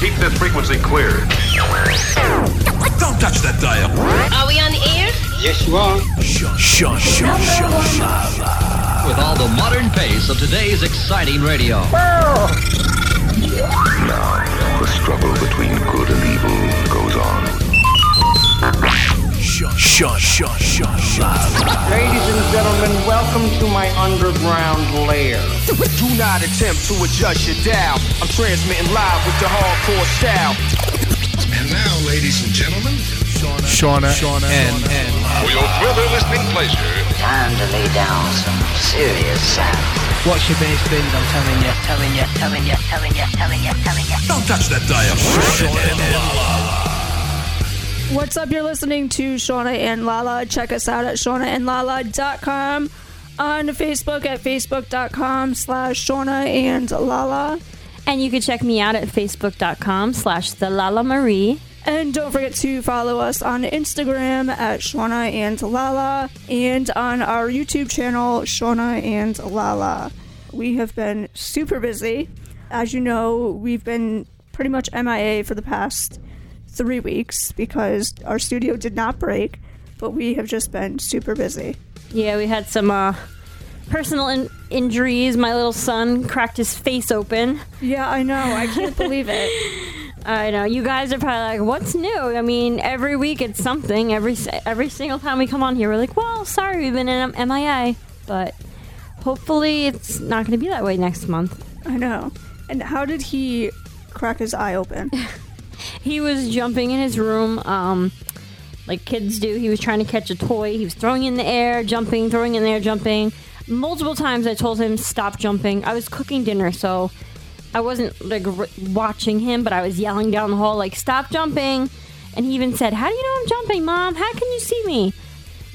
Keep this frequency clear. Don't touch that dial. Are we on the air? Yes, you are. Shut, shut, shut, shut. With all the modern pace of today's exciting radio. Now, the struggle between good and evil goes on. Shut, shut, shut, shut, shut. Ladies and gentlemen, welcome to my underground lair. Do not attempt to adjust your dial. I'm transmitting live with the hardcore style. And now, ladies and gentlemen, Shauna, Shauna, and, and For your further listening pleasure, Time to lay down some serious sound. Watch your bass bins, I'm telling you, telling you, telling you, telling you, telling you, telling you. don't touch that dial. What's up? You're listening to Shauna and Lala. Check us out at shaunaandlala.com. On Facebook at facebook.com slash Shauna and Lala. And you can check me out at facebook.com slash the Lala Marie. And don't forget to follow us on Instagram at Shauna and Lala and on our YouTube channel, Shauna and Lala. We have been super busy. As you know, we've been pretty much MIA for the past three weeks because our studio did not break, but we have just been super busy. Yeah, we had some uh, personal in- injuries. My little son cracked his face open. Yeah, I know. I can't believe it. I know you guys are probably like, "What's new?" I mean, every week it's something. Every every single time we come on here, we're like, "Well, sorry, we've been in MIA," but hopefully it's not going to be that way next month. I know. And how did he crack his eye open? He was jumping in his room, um, like kids do. He was trying to catch a toy. He was throwing in the air, jumping, throwing in the air, jumping. Multiple times I told him stop jumping. I was cooking dinner, so I wasn't like r- watching him, but I was yelling down the hall like stop jumping. And he even said, "How do you know I'm jumping, mom? How can you see me?"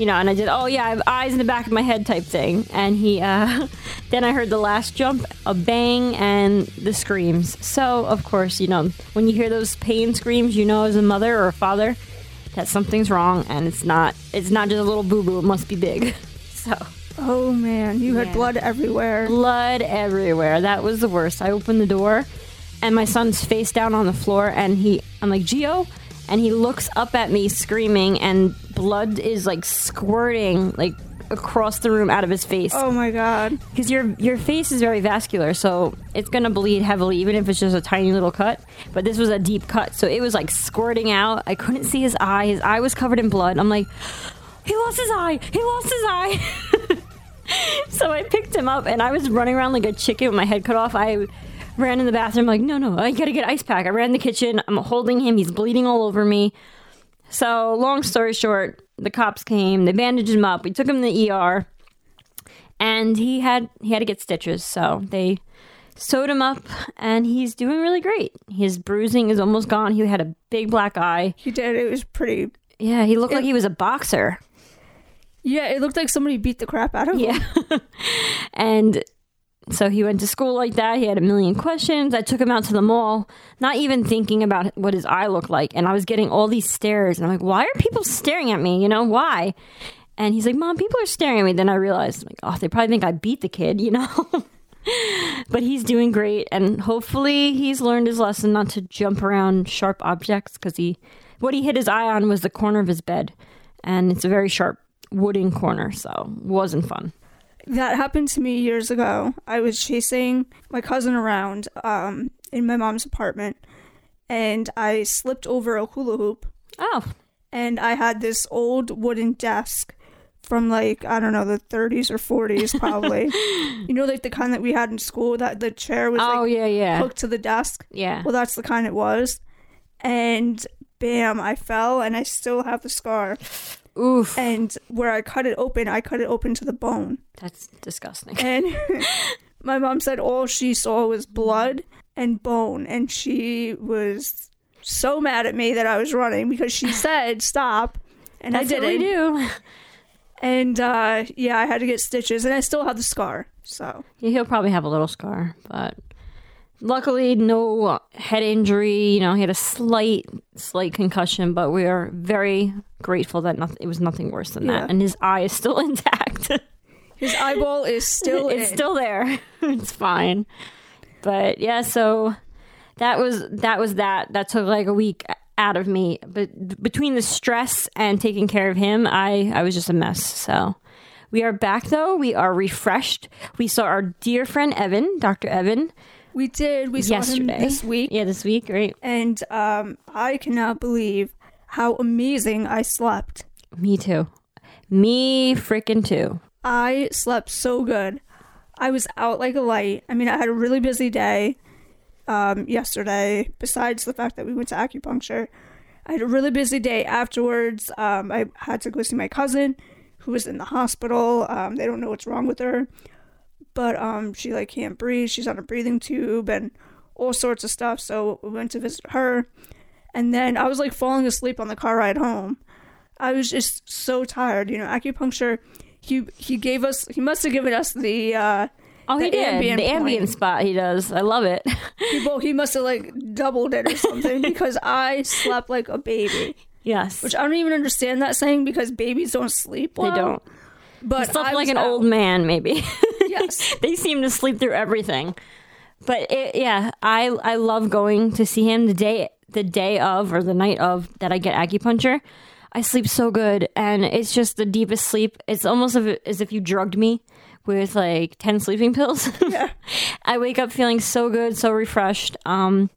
You know, and I did, "Oh yeah, I have eyes in the back of my head" type thing. And he, uh, then I heard the last jump, a bang, and the screams. So of course, you know, when you hear those pain screams, you know, as a mother or a father, that something's wrong, and it's not. It's not just a little boo boo. It must be big. So Oh man, you had Yeah. blood everywhere. blood everywhere. That was the worst. I opened the door, and my son's face down on the floor, and he, I'm like, "Geo," and he looks up at me screaming, and blood is like squirting like across the room out of his face. Oh my god. Because your your face is very vascular, so it's gonna bleed heavily, even if it's just a tiny little cut. But this was a deep cut, so it was like squirting out. I couldn't see his eye. His eye was covered in blood. I'm like, he lost his eye. He lost his eye. so I picked him up, and I was running around like a chicken with my head cut off. I ran in the bathroom, like, no, no, I gotta get ice pack. I ran in the kitchen. I'm holding him. He's bleeding all over me. So, long story short, the cops came. They bandaged him up. We took him to the ER and he had he had to get stitches so they sewed him up and he's doing really great his bruising is almost gone he had a big black eye He did. It was pretty. yeah he looked like he was a boxer Yeah, it looked like somebody beat the crap out of him. yeah and so he went to school like that. He had a million questions. I took him out to the mall not even thinking about what his eye looked like. And i was getting all these stares. And i'm like why are people staring at me? You know why? And he's like mom people are staring at me. Then i realized like oh they probably think i beat the kid you know? But he's doing great. And hopefully he's learned his lesson not to jump around sharp objects because he what he hit his eye on was the corner of his bed. And it's a very sharp wooden corner so wasn't fun That happened to me years ago. I was chasing my cousin around um, in my mom's apartment, and I slipped over a hula hoop, oh and I had this old wooden desk from like I don't know the 30s or 40s probably. you know, like the kind that we had in school that the chair was oh like yeah yeah hooked to the desk. yeah Well, that's the kind it was, and bam, I fell, and I still have the scar. Oof And where I cut it open, I cut it open to the bone. that's disgusting And my mom said all she saw was blood and bone. And she was so mad at me that I was running because she said stop. And that's I what we didn't. do And uh, yeah, I had to get stitches. And I still have the scar. So Yeah, he'll probably have a little scar, but luckily no head injury. You know, he had a slight, slight concussion, but we are very grateful that nothing, it was nothing worse than Yeah. that, and his eye is still intact. his eyeball is still it's in. still there. it's fine. But yeah, so that was that was that. That took like a week out of me. But between the stress and taking care of him, I I was just a mess. So we are back though. We are refreshed. We saw our dear friend Evan, Dr. Evan, We did. We saw yesterday. him this week, Yeah, this week, right? and um, I cannot believe how amazing I slept. Me too. Me freaking too. I slept so good. I was out like a light. I mean, I had a really busy day um, yesterday, besides the fact that we went to acupuncture. I had a really busy day afterwards. Um, I had to go see my cousin who was in the hospital. Um, they don't know what's wrong with her, but um, she like can't breathe. She's on a breathing tube and all sorts of stuff. So we went to visit her, and then I was like falling asleep on the car ride home. I was just so tired. You know, acupuncture. He he gave us. He must have given us the. Uh, Oh, he the did. Ambien the Ambien point. spot he does. I love it. He, well, he must have like doubled it or something because I slept like a baby. yes. Which I don't even understand that saying because babies don't sleep they don't. But Slept I like an out. old man, maybe. Yes. they seem to sleep through everything. But it, yeah, I I love going to see him the day the day of or the night of that I get acupuncture. I sleep so good, and it's just the deepest sleep. It's almost as if, you drugged me with like ten sleeping pills. Yeah. I wake up feeling so good, so refreshed. Um,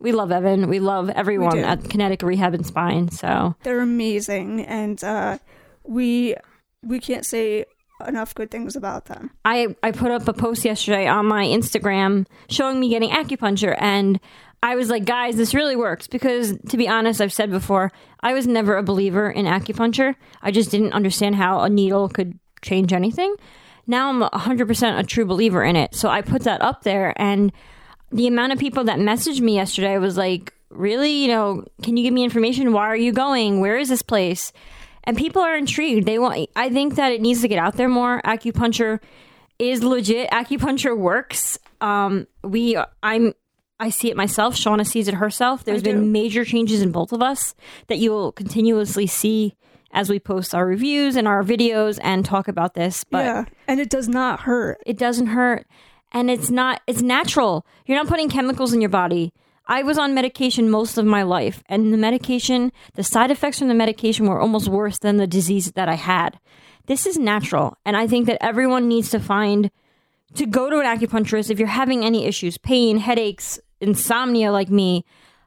we love Evan. We love everyone do. at Kinetic Rehab and Spine. So They're amazing, and uh, we we can't say enough good things about them. I, I put up a post yesterday on my Instagram showing me getting acupuncture and I was like, guys, this really works because to be honest, I've said before, I was never a believer in acupuncture. I just didn't understand how a needle could change anything. Now I'm 100% a true believer in it. So I put that up there and the amount of people that messaged me yesterday was like, really, you know, can you give me information? Why are you going? Where is this place? And people are intrigued. They want. I think that it needs to get out there more. Acupuncture is legit. Acupuncture works. Um, we. I'm. I see it myself. Shauna sees it herself. There's been major changes in both of us that you will continuously see as we post our reviews and our videos and talk about this. But yeah, and it does not hurt. it doesn't hurt and it's not it's natural you're not putting chemicals in your body i was on medication most of my life and the medication the side effects from the medication were almost worse than the disease that i had this is natural and i think that everyone needs to find to go to an acupuncturist if you're having any issues pain headaches insomnia like me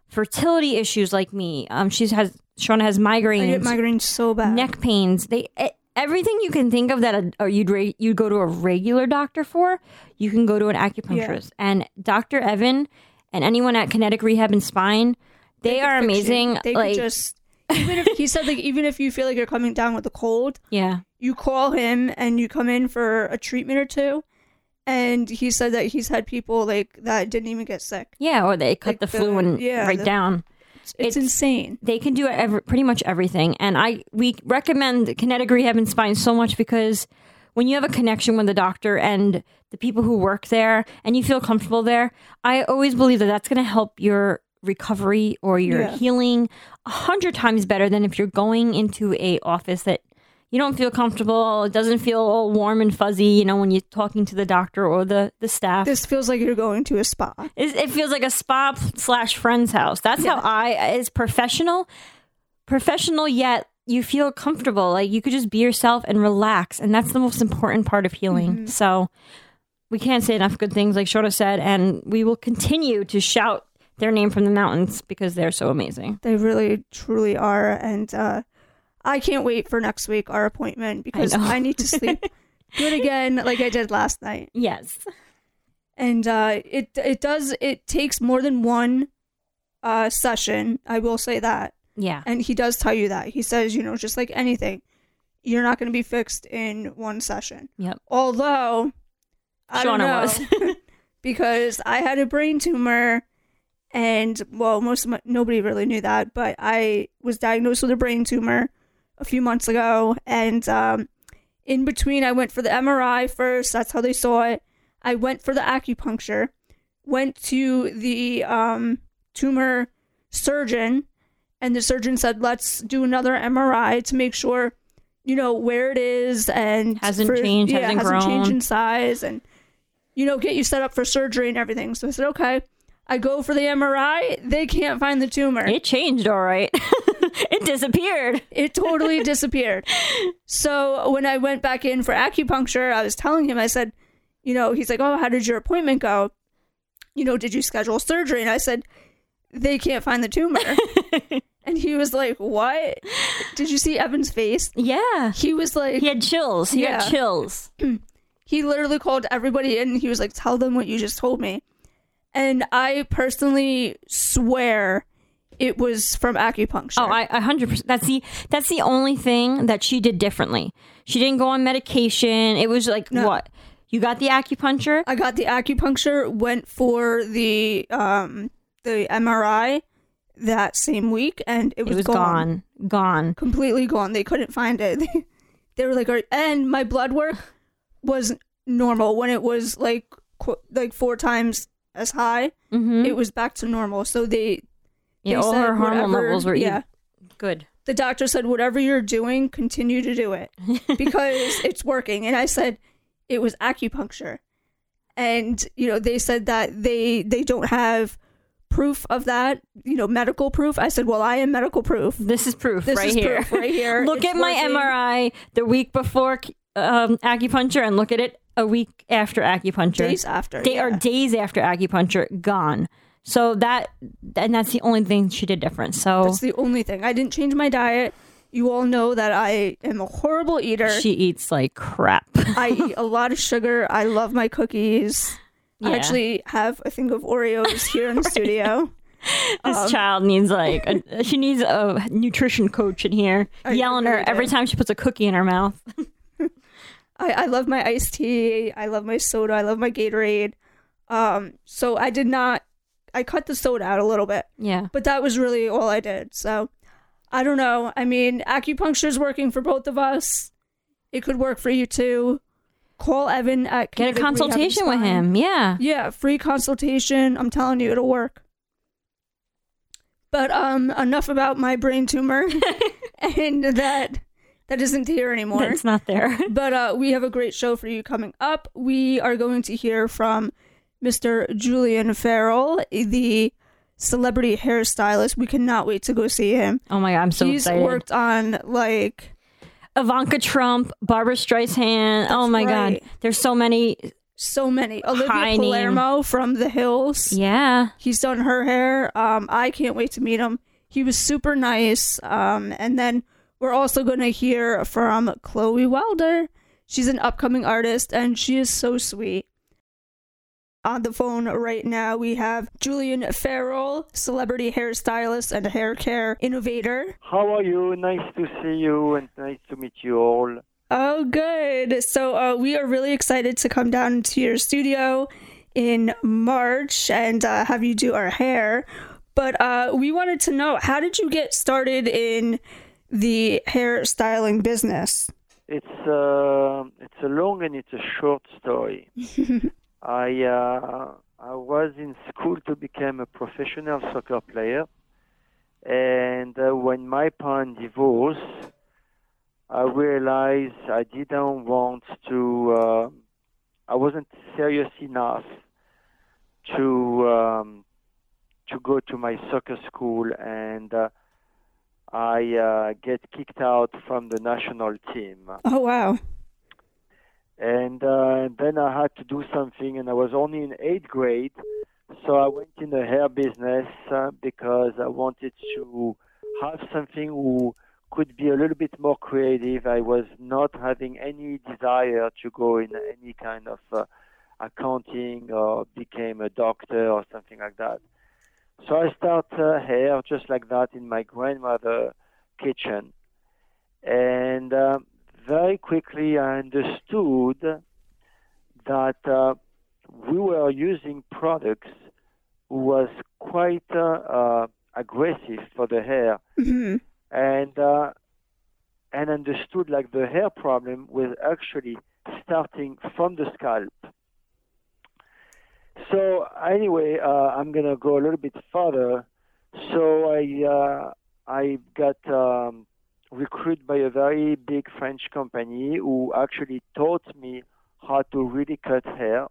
fertility issues like me um she has Shauna has migraines I get migraines so bad. neck pains. They everything you can think of that a, or you'd re, you'd go to a regular doctor for, you can go to an acupuncturist. And Dr. Evan and anyone at Kinetic Rehab and Spine, they, could are amazing. They like just even if he said like even if you feel like you're coming down with a cold, yeah, you call him and you come in for a treatment or two. And he said that he's had people like that didn't even get sick. yeah, or they cut Like the, the- flu and yeah, right the- down. It's, it's It's- insane. they can do every, pretty much everything and i we recommend kinetic rehab and spine so much because when you have a connection with the doctor and the people who work there and you feel comfortable there i always believe that that's going to help your recovery or your Yeah. healing a hundred times better than if you're going into a office that you don't feel comfortable it doesn't feel all warm and fuzzy you know when you're talking to the doctor or the the staff This feels like you're going to a spa. it, it feels like a spa slash friend's house. That's how I. It's professional, professional yet you feel comfortable. Like you could just be yourself and relax, and that's the most important part of healing. So we can't say enough good things, like Shauna said, and we will continue to shout their name from the mountains because they're so amazing. They really, truly are. And uh, I can't wait for next week, our appointment, because know. I, need to sleep good again, like I did last night. Yes. And uh, it it does it takes more than one uh, session. I will say that. Yeah. And he does tell you that. He says, you know, just like anything, you're not going to be fixed in one session. Yep. Although, I don't know, was. because I had a brain tumor, and well, most of my, nobody really knew that, but I was diagnosed with a brain tumor a few months ago, and um, in between, I went for the MRI first. That's how they saw it. I went for the acupuncture, went to the um, tumor surgeon, and the surgeon said, "Let's do another MRI to make sure." You know where it is and Hasn't changed, hasn't hasn't changed grown. in size and you know, get you set up for surgery and everything. So I said, okay. I go for the MRI, they can't find the tumor. It changed, all right. it disappeared. It totally disappeared. So when I went back in for acupuncture, I was telling him, I said, you know, he's like, oh, how did your appointment go? You know, did you schedule surgery? And I said, they can't find the tumor. and he was like, what? Did you see Evan's face? Yeah. He was like, He had chills. He Yeah. had chills. he literally called everybody in and he was like, tell them what you just told me. And I personally swear it was from acupuncture. Oh, I a hundred percent. That's the that's the only thing that she did differently. She didn't go on medication. It was like No. what you got the acupuncture. I got the acupuncture, went for the um the MRI that same week, and it It was, was gone, gone. completely gone. They couldn't find it. they were like, and my blood work was normal when it was like qu- like four times as high. Mm-hmm. It was back to normal. So they Yeah, they all her hormone whatever- levels were yeah. yeah good. The doctor said, "Whatever you're doing, continue to do it because it's working." And I said, "It was acupuncture," and you know they said that they they don't have proof of that, you know, medical proof. I said, "Well, I am medical proof." This is proof This right is here. proof right here. look It's at my working. MRI the week before um, acupuncture, and look at it a week after acupuncture. Days after, Day, or yeah. days after acupuncture, gone. So that and that's the only thing she did different. So That's the only thing. I didn't change my diet. You all know that I am a horrible eater. she eats like crap. I eat a lot of sugar. I love my cookies. I actually have a thing of Oreos here in the studio. This Um, child needs like a, she needs a nutrition coach in here I yelling her really every time she puts a cookie in her mouth. I, I love my iced tea. I love my soda. I love my Gatorade. Um, so I did not. I cut the soda out a little bit, Yeah. but that was really all I did. So I don't know. I mean, acupuncture is working for both of us. It could work for you too. Call Evan at Get a Kinetic consultation with him. Yeah. Yeah, free consultation. I'm telling you, it'll work. But um, enough about my brain tumor, and that that isn't here anymore. It's not there. But uh, we have a great show for you coming up. We are going to hear from Mr. Julien Farel, the celebrity hairstylist. We cannot wait to go see him. Oh my god, I'm so He's excited. He's worked on like Ivanka Trump, Barbra Streisand. oh my right. god, there's so many. so many. Olivia High name. Palermo from The Hills. Yeah. He's done her hair. Um, I can't wait to meet him. He was super nice. Um, and then we're also going to hear from Chloe Wilder. She's an upcoming artist and she is so sweet. On the phone right now, we have Julien Farel, celebrity hairstylist and hair care innovator. How are you? Nice to see you and nice to meet you all. Oh, good. So uh, we are really excited to come down to your studio in March and uh, have you do our hair. But uh, we wanted to know how did you get started in the hairstyling business? It's uh, it's a long and it's a short story. I uh, I was in school to become a professional soccer player, and uh, when my parents divorced, I realized I didn't want to. Uh, I wasn't serious enough to um, to go to my soccer school, and uh, I uh, get kicked out from the national team. Oh, wow. And uh, then I had to do something, and I was only in eighth grade, so I went in the hair business uh, because I wanted to have something who could be a little bit more creative. I was not having any desire to go in any kind of uh, accounting or became a doctor or something like that. So I start uh, hair just like that in my grandmother kitchen, and uh, very quickly I understood that uh, we were using products was quite uh, uh, aggressive for the hair, Mhm. and uh, and understood like the hair problem was actually starting from the scalp. So anyway, uh, I'm gonna go a little bit further. So I uh, I got um, recruited by a very big French company who actually taught me how to really cut hair.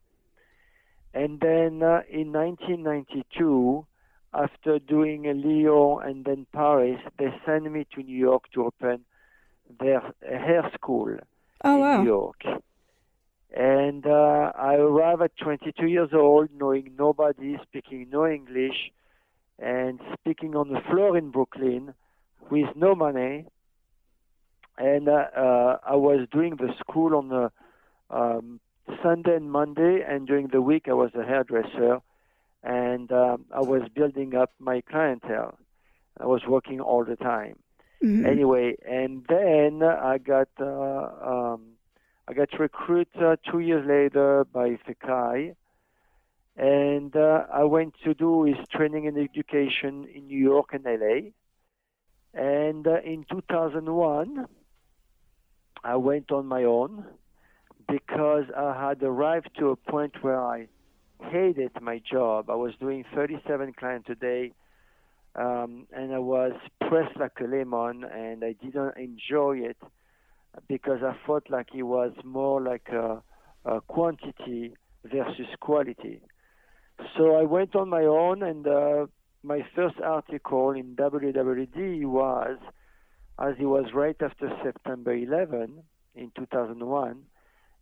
And then uh, in 1992, after doing Lyon and then Paris, they sent me to New York to open their hair school Oh in wow. New York. And uh, I arrived at 22 years old, knowing nobody, speaking no English, and speaking on the floor in Brooklyn with no money. And uh, uh, I was doing the school on the um, Sunday and Monday, and during the week I was a hairdresser, and um, I was building up my clientele. I was working all the time. Mhm. Anyway, and then I got uh, um, I got recruited uh, two years later by Fekkai, and uh, I went to do his training and education in New York and LA. And uh, in 2001, I went on my own because I had arrived to a point where I hated my job. I was doing 37 clients a day, um, and I was pressed like a lemon, and I didn't enjoy it because I felt like it was more like a, a quantity versus quality. So I went on my own, and uh, my first article in WWD was, as it was right after September 11 in 2001,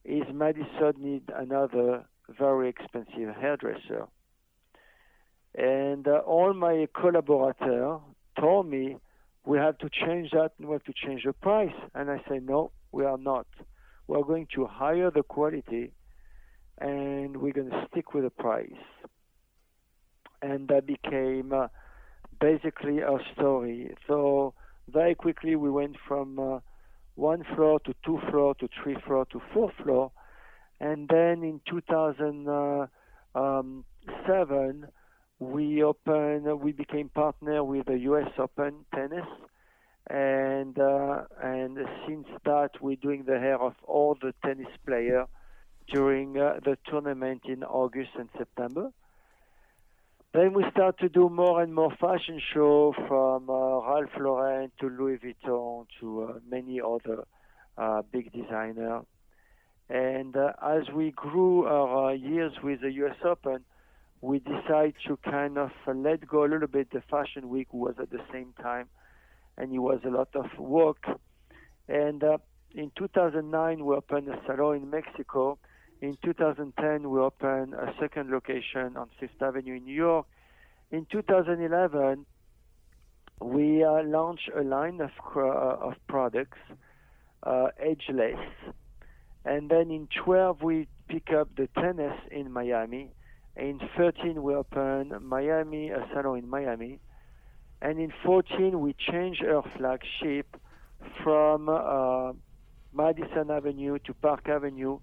is Madison need another very expensive hairdresser. And uh, all my collaborators told me we have to change that and we have to change the price. And I said, no, we are not. We're going to higher the quality and we're going to stick with the price. And that became uh, basically our story. So very quickly we went from uh, one floor to two floor to three floor to four floor. And then in 2007, we opened, we became partner with the U.S. Open Tennis, and uh, and since that we're doing the hair of all the tennis players during uh, the tournament in August and September. Then we start to do more and more fashion show from uh, Ralph Lauren to Louis Vuitton to uh, many other uh, big designers. And as we grew our years with the U.S. Open, we decided to kind of let go a little bit. The Fashion Week was at the same time, and it was a lot of work. And uh, in 2009, we opened a salon in Mexico. In 2010, we opened a second location on Fifth Avenue in New York. In 2011, we uh, launched a line of, uh, of products, uh, ageless. And then in 12, we pick up the tennis in Miami. In 13, we open Miami, a salon in Miami. And in 14, we change our flagship from uh, Madison Avenue to Park Avenue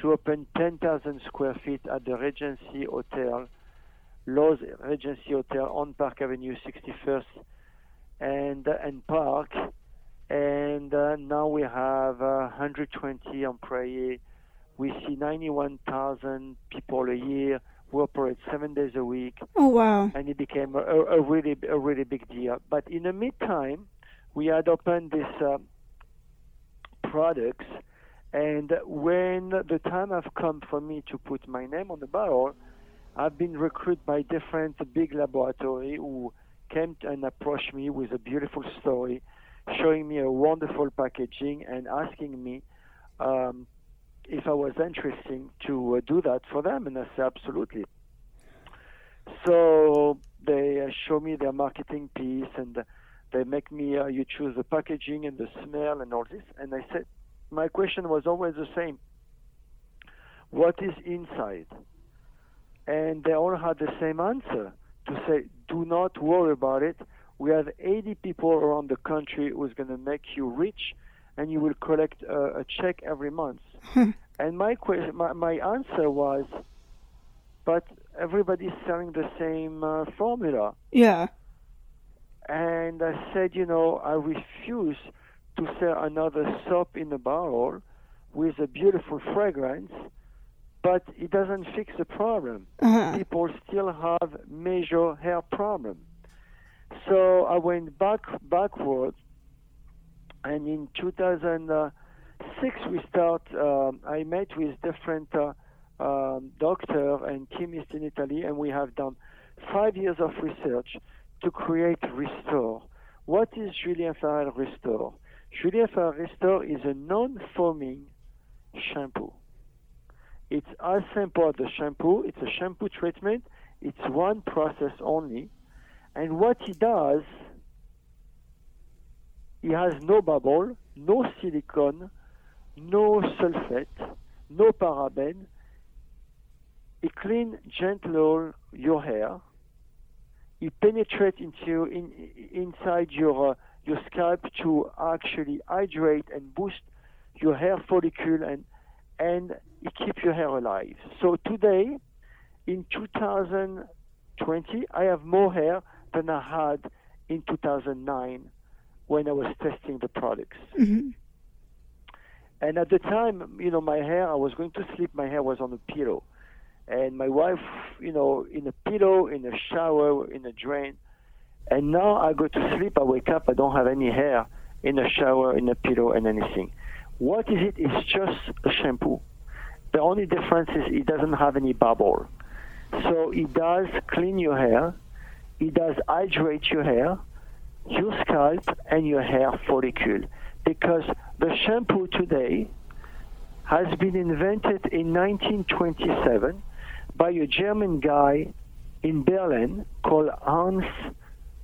to open 10,000 square feet at the Regency Hotel, Loews Regency Hotel on Park Avenue, 61st and and Park. And uh, now we have uh, 120 employees. We see 91,000 people a year. We operate seven days a week. Oh wow. And it became a, a, really a really big deal. But in the meantime, we had opened these uh, products, and when the time has come for me to put my name on the barrel, I've been recruited by different big laboratory who came and approached me with a beautiful story, showing me a wonderful packaging and asking me um, if I was interested to uh, do that for them, and I said absolutely. So they uh, show me their marketing piece, and they make me uh, you choose the packaging and the smell and all this. And I said, my question was always the same: What is inside? And they all had the same answer to say, do not worry about it. We have 80 people around the country who's going to make you rich, and you will collect a, a check every month. and my, question, my my answer was, but everybody's selling the same uh, formula. Yeah. And I said, you know, I refuse to sell another soap in a barrel with a beautiful fragrance, but it doesn't fix the problem. Uh-huh. People still have major hair problem. So I went back backwards, and in 2006 we start. Um, I met with different uh, um, doctor and chemist in Italy, and we have done five years of research to create Restore. What is Julien Farel Restore? Julien Farel Restore is a non-foaming shampoo. It's as simple as the shampoo. It's a shampoo treatment. It's one process only. And what he does, he has no bubble, no silicone, no sulfate, no paraben. He clean gentle your hair. He penetrates into in, inside your uh, your scalp to actually hydrate and boost your hair follicle and and it keeps your hair alive. So today, in 2020, I have more hair than I had in 2009 when I was testing the products. Mm-hmm. And at the time, you know, my hair, I was going to sleep, my hair was on a pillow. And my wife, you know, in a pillow, in a shower, in a drain. And now I go to sleep, I wake up, I don't have any hair in a shower, in a pillow, and anything. What is it? It's just a shampoo. The only difference is it doesn't have any bubble. So it does clean your hair, it does hydrate your hair, your scalp, and your hair follicle. Because the shampoo today has been invented in 1927 by a German guy in Berlin called Hans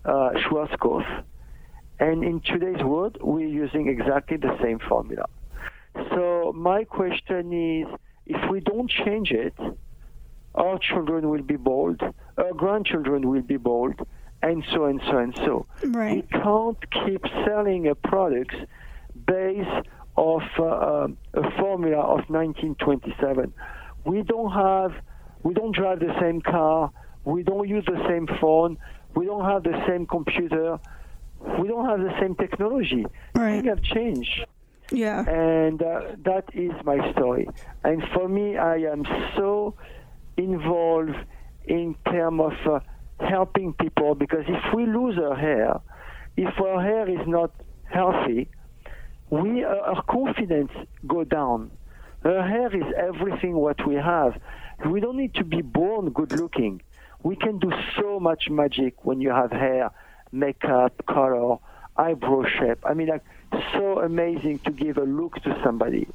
uh, Schwarzkopf. And in today's world, we're using exactly the same formula. So my question is, if we don't change it, our children will be bald, our grandchildren will be bald, and so and so and so. Right. We can't keep selling a product based of uh, a formula of 1927. We don't have, we don't drive the same car, we don't use the same phone, we don't have the same computer, we don't have the same technology. Right. Things have changed. Yeah. And uh, that is my story. And for me, I am so involved in terms of uh, helping people because if we lose our hair, if our hair is not healthy, we uh, our confidence go down. Our hair is everything what we have. We don't need to be born good looking. We can do so much magic when you have hair, makeup, color, eyebrow shape. I mean, like so amazing to give a look to somebody.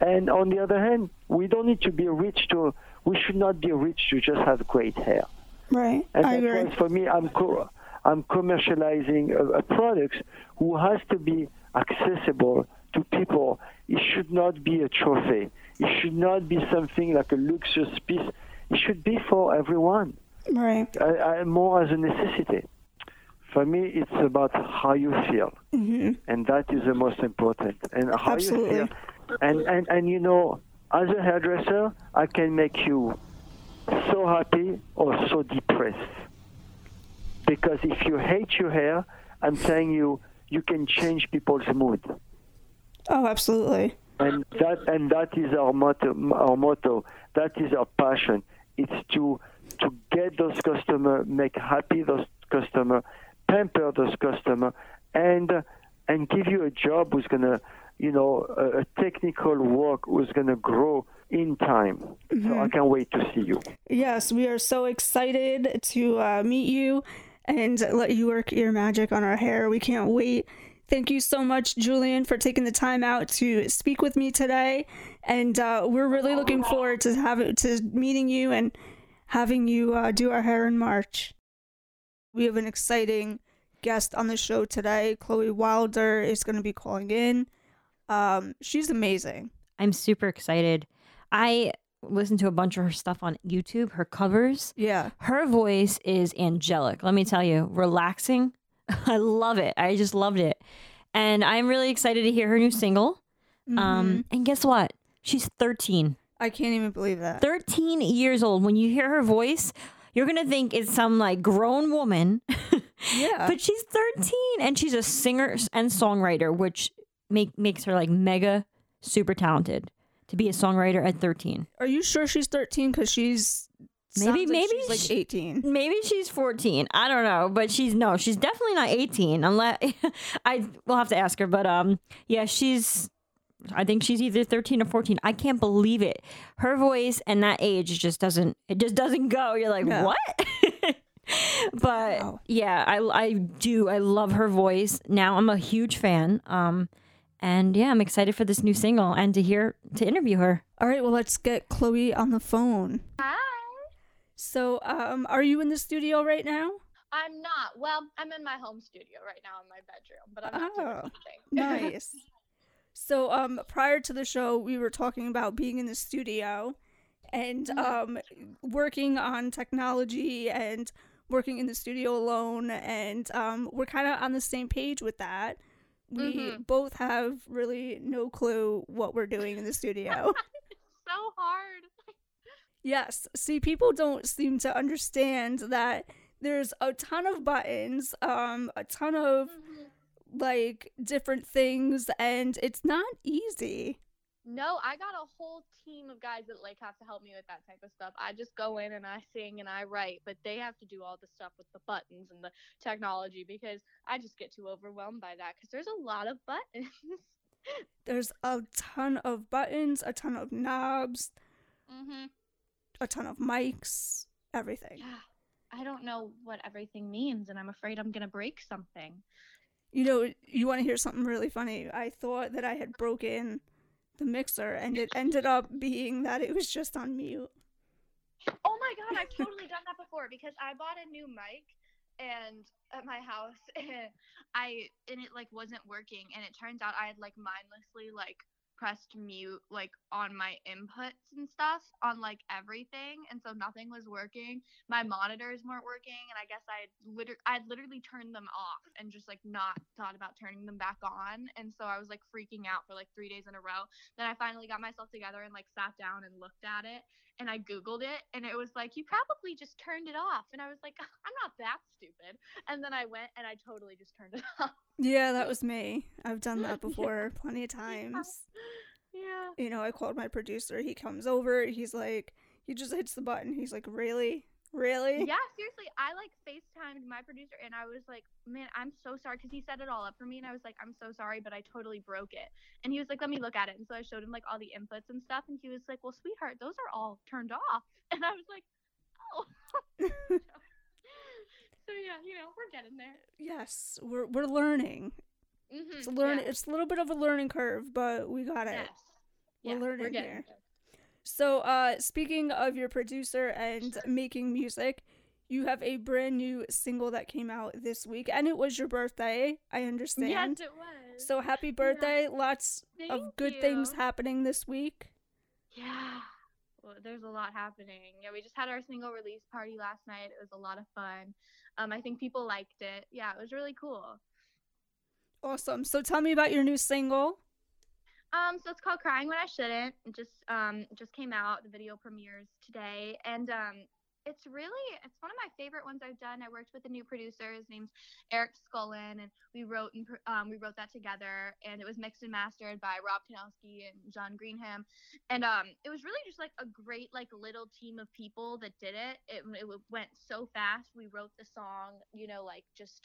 And on the other hand, we don't need to be rich to. We should not be rich to just have great hair. Right. And I agree. for me, I'm co- I'm commercializing a, a product who has to be accessible to people. It should not be a trophy. It should not be something like a luxurious piece. It should be for everyone. Right. I, I, more as a necessity. For me, it's about how you feel, hmm and that is the most important. And how Absolutely. you feel, and, and and you know, as a hairdresser, I can make you so happy or so depressed. Because if you hate your hair, I'm telling you, you can change people's mood. Oh, absolutely. and that and that is our motto our motto that is our passion it's to to get those customer make happy those customer pamper those customer and and give you a job who's gonna you know a, a technical work who's gonna grow in time so i can't wait to see you Yes, we are so excited to uh, meet you and let you work your magic on our hair. We can't wait. Thank you so much, Julien, for taking the time out to speak with me today. And uh, we're really looking forward to having to meeting you and having you uh, do our hair in March. We have an exciting guest on the show today. Chloe Wilder is going to be calling in. Um, she's amazing. I'm super excited. I listened to a bunch of her stuff on YouTube, her covers. Yeah. Her voice is angelic. Let me tell you, relaxing. I love it. I just loved it. And I'm really excited to hear her new single. Mm-hmm. Um, and guess what? She's 13. I can't even believe that. 13 years old. When you hear her voice, you're going to think it's some like grown woman. Yeah. but she's 13 and she's a singer and songwriter, which make, makes her like mega super talented to be a songwriter at 13. Are you sure she's 13? Because she's Maybe- like maybe she's like she- 18. Maybe she's 14. I don't know, but she's no, she's definitely not 18 unless I will have to ask her, but um yeah, she's I think she's either 13 or 14. I can't believe it. Her voice and that age just doesn't it just doesn't go. You're like, No. "What?" but yeah, I I do. I love her voice. Now I'm a huge fan. Um and yeah, I'm excited for this new single and to hear to interview her. All right, well, let's get Chloe on the phone. Hi. So, um, are you in the studio right now? I'm not. Well, I'm in my home studio right now in my bedroom, but I'm not doing Oh, anything. nice. So, um, prior to the show, we were talking about being in the studio and um, working on technology and working in the studio alone, and um, we're kind of on the same page with that. We Mhm. both have really no clue what we're doing in the studio. so hard. Yes. See, people don't seem to understand that there's a ton of buttons, um, a ton of like different things, and it's not easy. No, I got a whole team of guys that like have to help me with that type of stuff. I just go in and I sing and I write, but they have to do all the stuff with the buttons and the technology because I just get too overwhelmed by that because there's a lot of buttons. There's a ton of buttons, a ton of knobs, mhm. a ton of mics, everything. Yeah. I don't know what everything means and I'm afraid I'm going to break something. You know, you want to hear something really funny? I thought that I had broken the mixer, and it ended up being that it was just on mute. Oh my god, I've totally done that before because I bought a new mic and at my house and I and it like wasn't working and it turns out I had like mindlessly like pressed mute like on my inputs and stuff on like everything and so nothing was working. My monitors weren't working and I guess I literally I'd literally turned them off and just like not thought about turning them back on and so I was like freaking out for like 3 days in a row. Then I finally got myself together and like sat down and looked at it and I Googled it and it was like, you probably just turned it off. And I was like, I'm not that stupid. And then I went and I totally just turned it off. Yeah, that was me. I've done that before plenty of times. Yeah. You know, I called my producer. He comes over. He's like, he just hits the button. He's like, really? Really? Yeah, seriously. I like FaceTimed my producer and I was like, man, I'm so sorry. Cause he set it all up for me. And I was like, I'm so sorry, but I totally broke it. And he was like, let me look at it. And so I showed him like all the inputs and stuff. And he was like, well, sweetheart, those are all turned off. And I was like, oh. so yeah, you know, we're getting there. Yes, we're we're learning. Mm-hmm. It's a learn. It's a little bit of a learning curve, but we got it. Yes. We're Yeah, learning we're here. there. So, uh, speaking of your producer and making music, you have a brand new single that came out this week, and it was your birthday. I understand. Yes, it was. So happy birthday! Lots Thank of good things happening this week. Yeah. Well, there's a lot happening. Yeah, we just had our single release party last night. It was a lot of fun. Um, I think people liked it. Yeah, it was really cool. Awesome. So tell me about your new single. Um, so it's called "Crying When I Shouldn't." It just um just came out. The video premieres today, and um, it's really it's one of my favorite ones I've done. I worked with a new producer. His name's Eric Scullin, and we wrote and um, we wrote that together. And it was mixed and mastered by Rob Kinelski and John Greenham. And um, it was really just like a great like little team of people that did it. It it went so fast. We wrote the song, you know, like just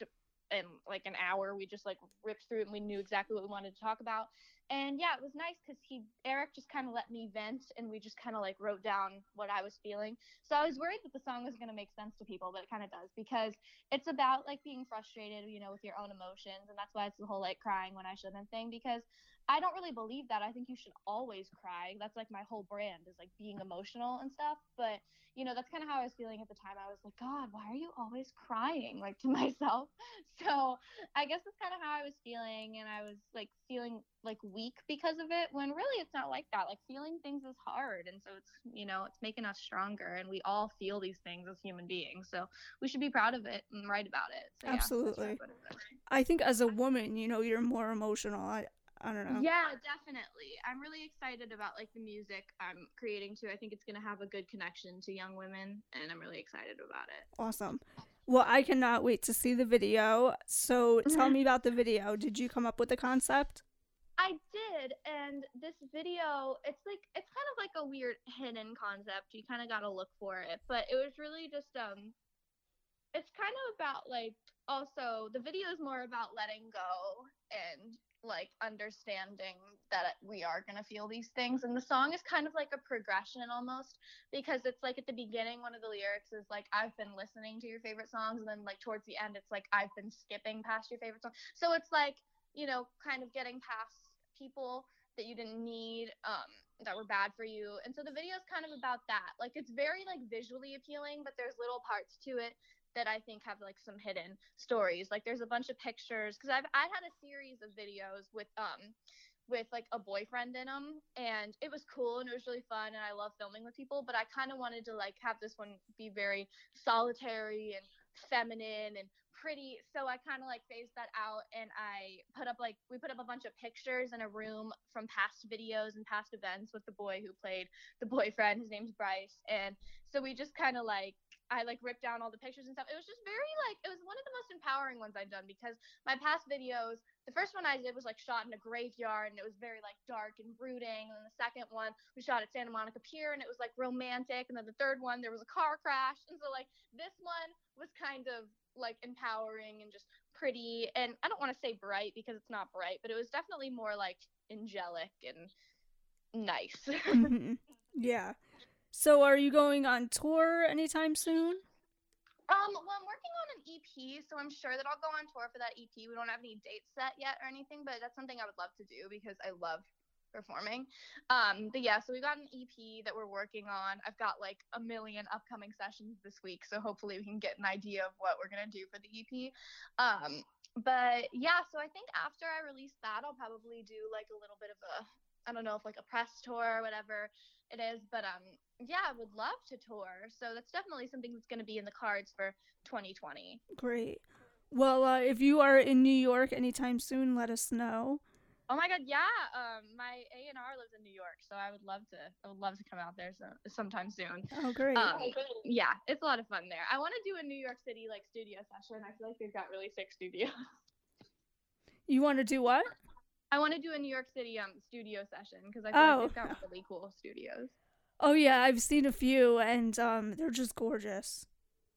in like an hour. We just like ripped through it and we knew exactly what we wanted to talk about. And yeah, it was nice because he Eric just kind of let me vent and we just kind of like wrote down what I was feeling. So I was worried that the song was gonna make sense to people, but it kind of does because it's about like being frustrated, you know, with your own emotions, and that's why it's the whole like crying when I shouldn't thing because I don't really believe that. I think you should always cry. That's like my whole brand is like being emotional and stuff. But you know, that's kind of how I was feeling at the time. I was like, God, why are you always crying? Like to myself. So I guess that's kind of how I was feeling, and I was like feeling like weak because of it. When really it's not like that. Like feeling things is hard, and so it's you know it's making us stronger, and we all feel these things as human beings. So we should be proud of it and write about it. So, Absolutely. really what it is. I think as a woman, you know, you're more emotional. I I don't know. Yeah, definitely. I'm really excited about like the music I'm creating too. I think it's gonna have a good connection to young women, and I'm really excited about it. Awesome. Well, I cannot wait to see the video. So tell me about the video. Did you come up with the concept? I did, and this video, it's like it's kind of like a weird hidden concept. You kind of got to look for it, but it was really just um it's kind of about like also the video is more about letting go and like understanding that we are going to feel these things. And the song is kind of like a progression almost because it's like at the beginning one of the lyrics is like i've been listening to your favorite songs and then like towards the end it's like i've been skipping past your favorite song. So it's like you know kind of getting past people that you didn't need um that were bad for you. And so the video is kind of about that. Like it's very like visually appealing but there's little parts to it that I think have like some hidden stories. Like there's a bunch of pictures because I've I had a series of videos with um with like a boyfriend in them and it was cool and it was really fun and I love filming with people but I kind of wanted to like have this one be very solitary and feminine and pretty so I kind of like phased that out and I put up like we put up a bunch of pictures in a room from past videos and past events with the boy who played the boyfriend his name's Bryce and so we just kind of like I like ripped down all the pictures and stuff. It was just very like it was one of the most empowering ones I've done because my past videos, the first one I did was like shot in a graveyard and it was very like dark and brooding. And then the second one we shot at Santa Monica Pier and it was like romantic. And then the third one there was a car crash. And so like this one was kind of like empowering and just pretty. And I don't want to say bright because it's not bright, but it was definitely more like angelic and nice. mm-hmm. Yeah. So are you going on tour anytime soon? Um, well, I'm working on an EP, so I'm sure that I'll go on tour for that EP. We don't have any dates set yet or anything, but that's something I would love to do because I love performing. Um, but yeah, so we got an EP that we're working on. I've got like a million upcoming sessions this week, so hopefully we can get an idea of what we're gonna do for the EP. Um, but yeah, so I think after I release that, I'll probably do like a little bit of a I don't know if like a press tour or whatever it is, but um yeah, I would love to tour. So that's definitely something that's going to be in the cards for 2020. Great. Well, uh, if you are in New York anytime soon, let us know. Oh my God, yeah. Um, my A and R lives in New York, so I would love to. I would love to come out there so, sometime soon. Oh, great. Um, yeah, it's a lot of fun there. I want to do a New York City like studio session. I feel like they've got really sick studios. You want to do what? I want to do a New York City um studio session because I feel oh. like they've got really cool studios. Oh yeah, I've seen a few and um they're just gorgeous.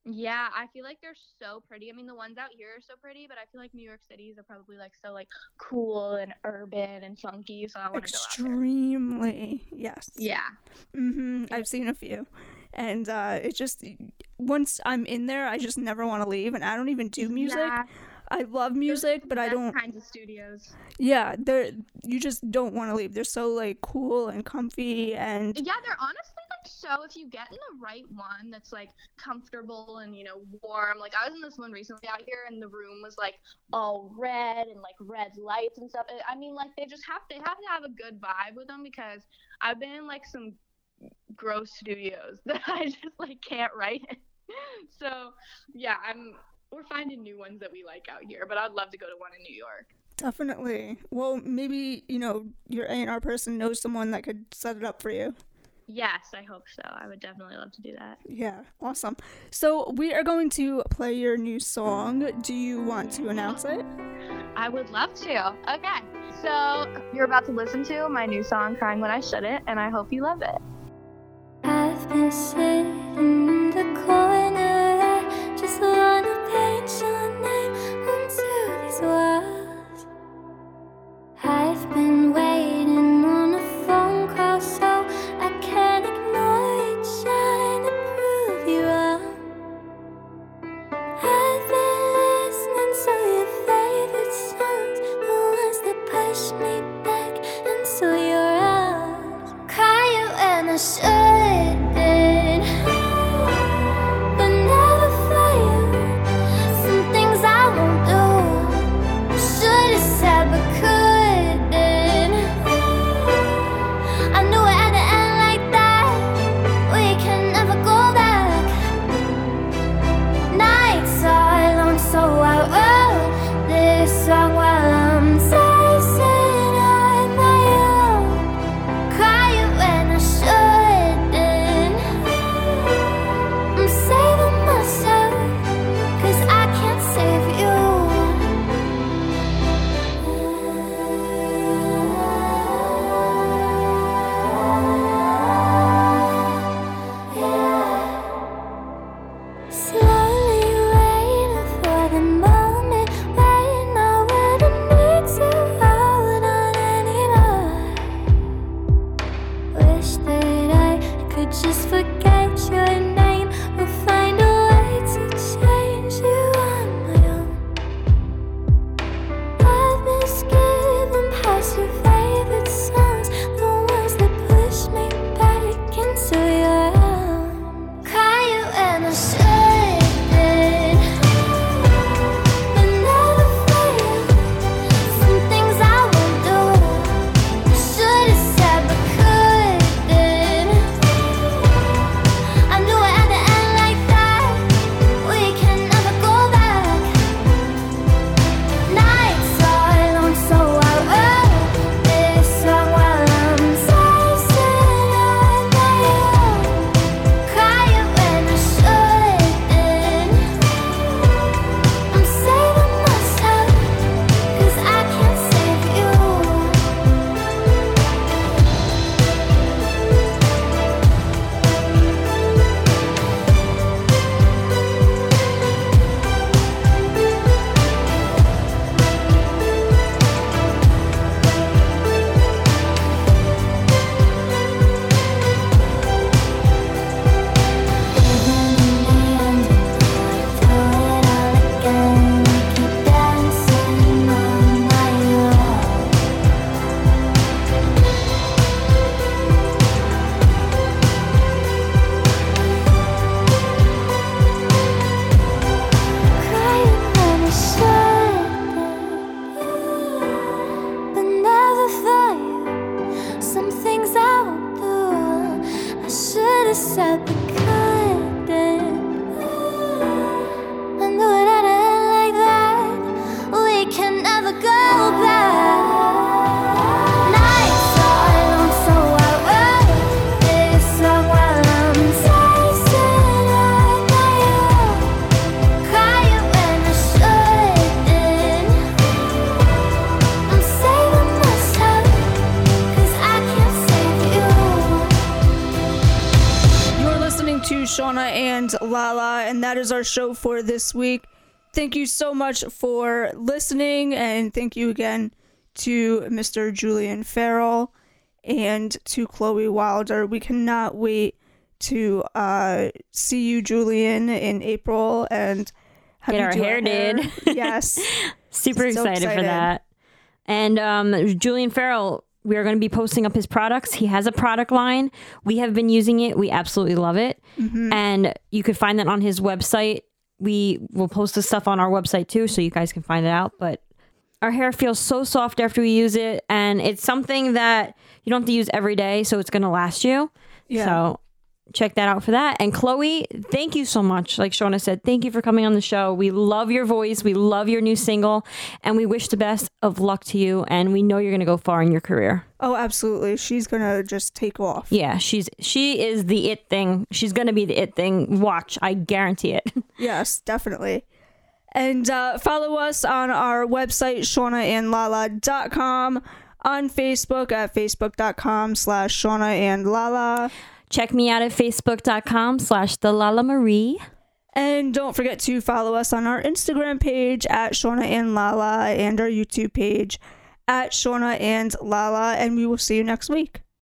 Yeah, I feel like they're so pretty. I mean, the ones out here are so pretty, but I feel like New York Cities are probably like so like cool and urban and funky. So I want to extremely yes. Yeah. Mhm. I've seen a few, and uh, it just once I'm in there, I just never want to leave, and I don't even do music. Yeah. I love music, but I don't. Kinds of studios. Yeah, they're you just don't want to leave. They're so like cool and comfy and. Yeah, they're honestly like so. If you get in the right one that's like comfortable and you know warm. Like I was in this one recently out here, and the room was like all red and like red lights and stuff. I mean, like they just have to have to have a good vibe with them because I've been in like some gross studios that I just like can't write. so yeah, I'm we're finding new ones that we like out here, but I'd love to go to one in New York. Definitely. Well, maybe, you know, your A&R person knows someone that could set it up for you. Yes, I hope so. I would definitely love to do that. Yeah, awesome. So, we are going to play your new song. Do you want to announce it? I would love to. Okay. So, you're about to listen to my new song, Crying When I Shouldn't, and I hope you love it. I've been sitting in the corner, I've been waiting our show for this week. Thank you so much for listening, and thank you again to Mr. Julien Farel and to Chloe Wilder. We cannot wait to uh, see you, Julien, in April and have Get our do hair did. yes. Super So excited, for that. And um, Julien Farel, we are going to be posting up his products. He has a product line. We have been using it. We absolutely love it. Mhm. And you can find that on his website. We will post the stuff on our website too, so you guys can find it out. But our hair feels so soft after we use it, and it's something that you don't have to use every day, so it's going to last you. Yeah. So check that out for that. And Chloe, thank you so much. Like Shauna said, thank you for coming on the show. We love your voice. We love your new single, and we wish the best of luck to you. And we know you're going to go far in your career. Oh, absolutely. She's gonna just take off. Yeah, she's she is the it thing. She's going to be the it thing. Watch, I guarantee it. Yes, definitely. And uh, follow us on our website, shaunaandlala.com, on Facebook at facebook.com slash shauna and lala. Check me out at facebook.com slash the Lala Marie. And don't forget to follow us on our Instagram page at Shauna and Lala and our YouTube page at Shauna and Lala. And we will see you next week.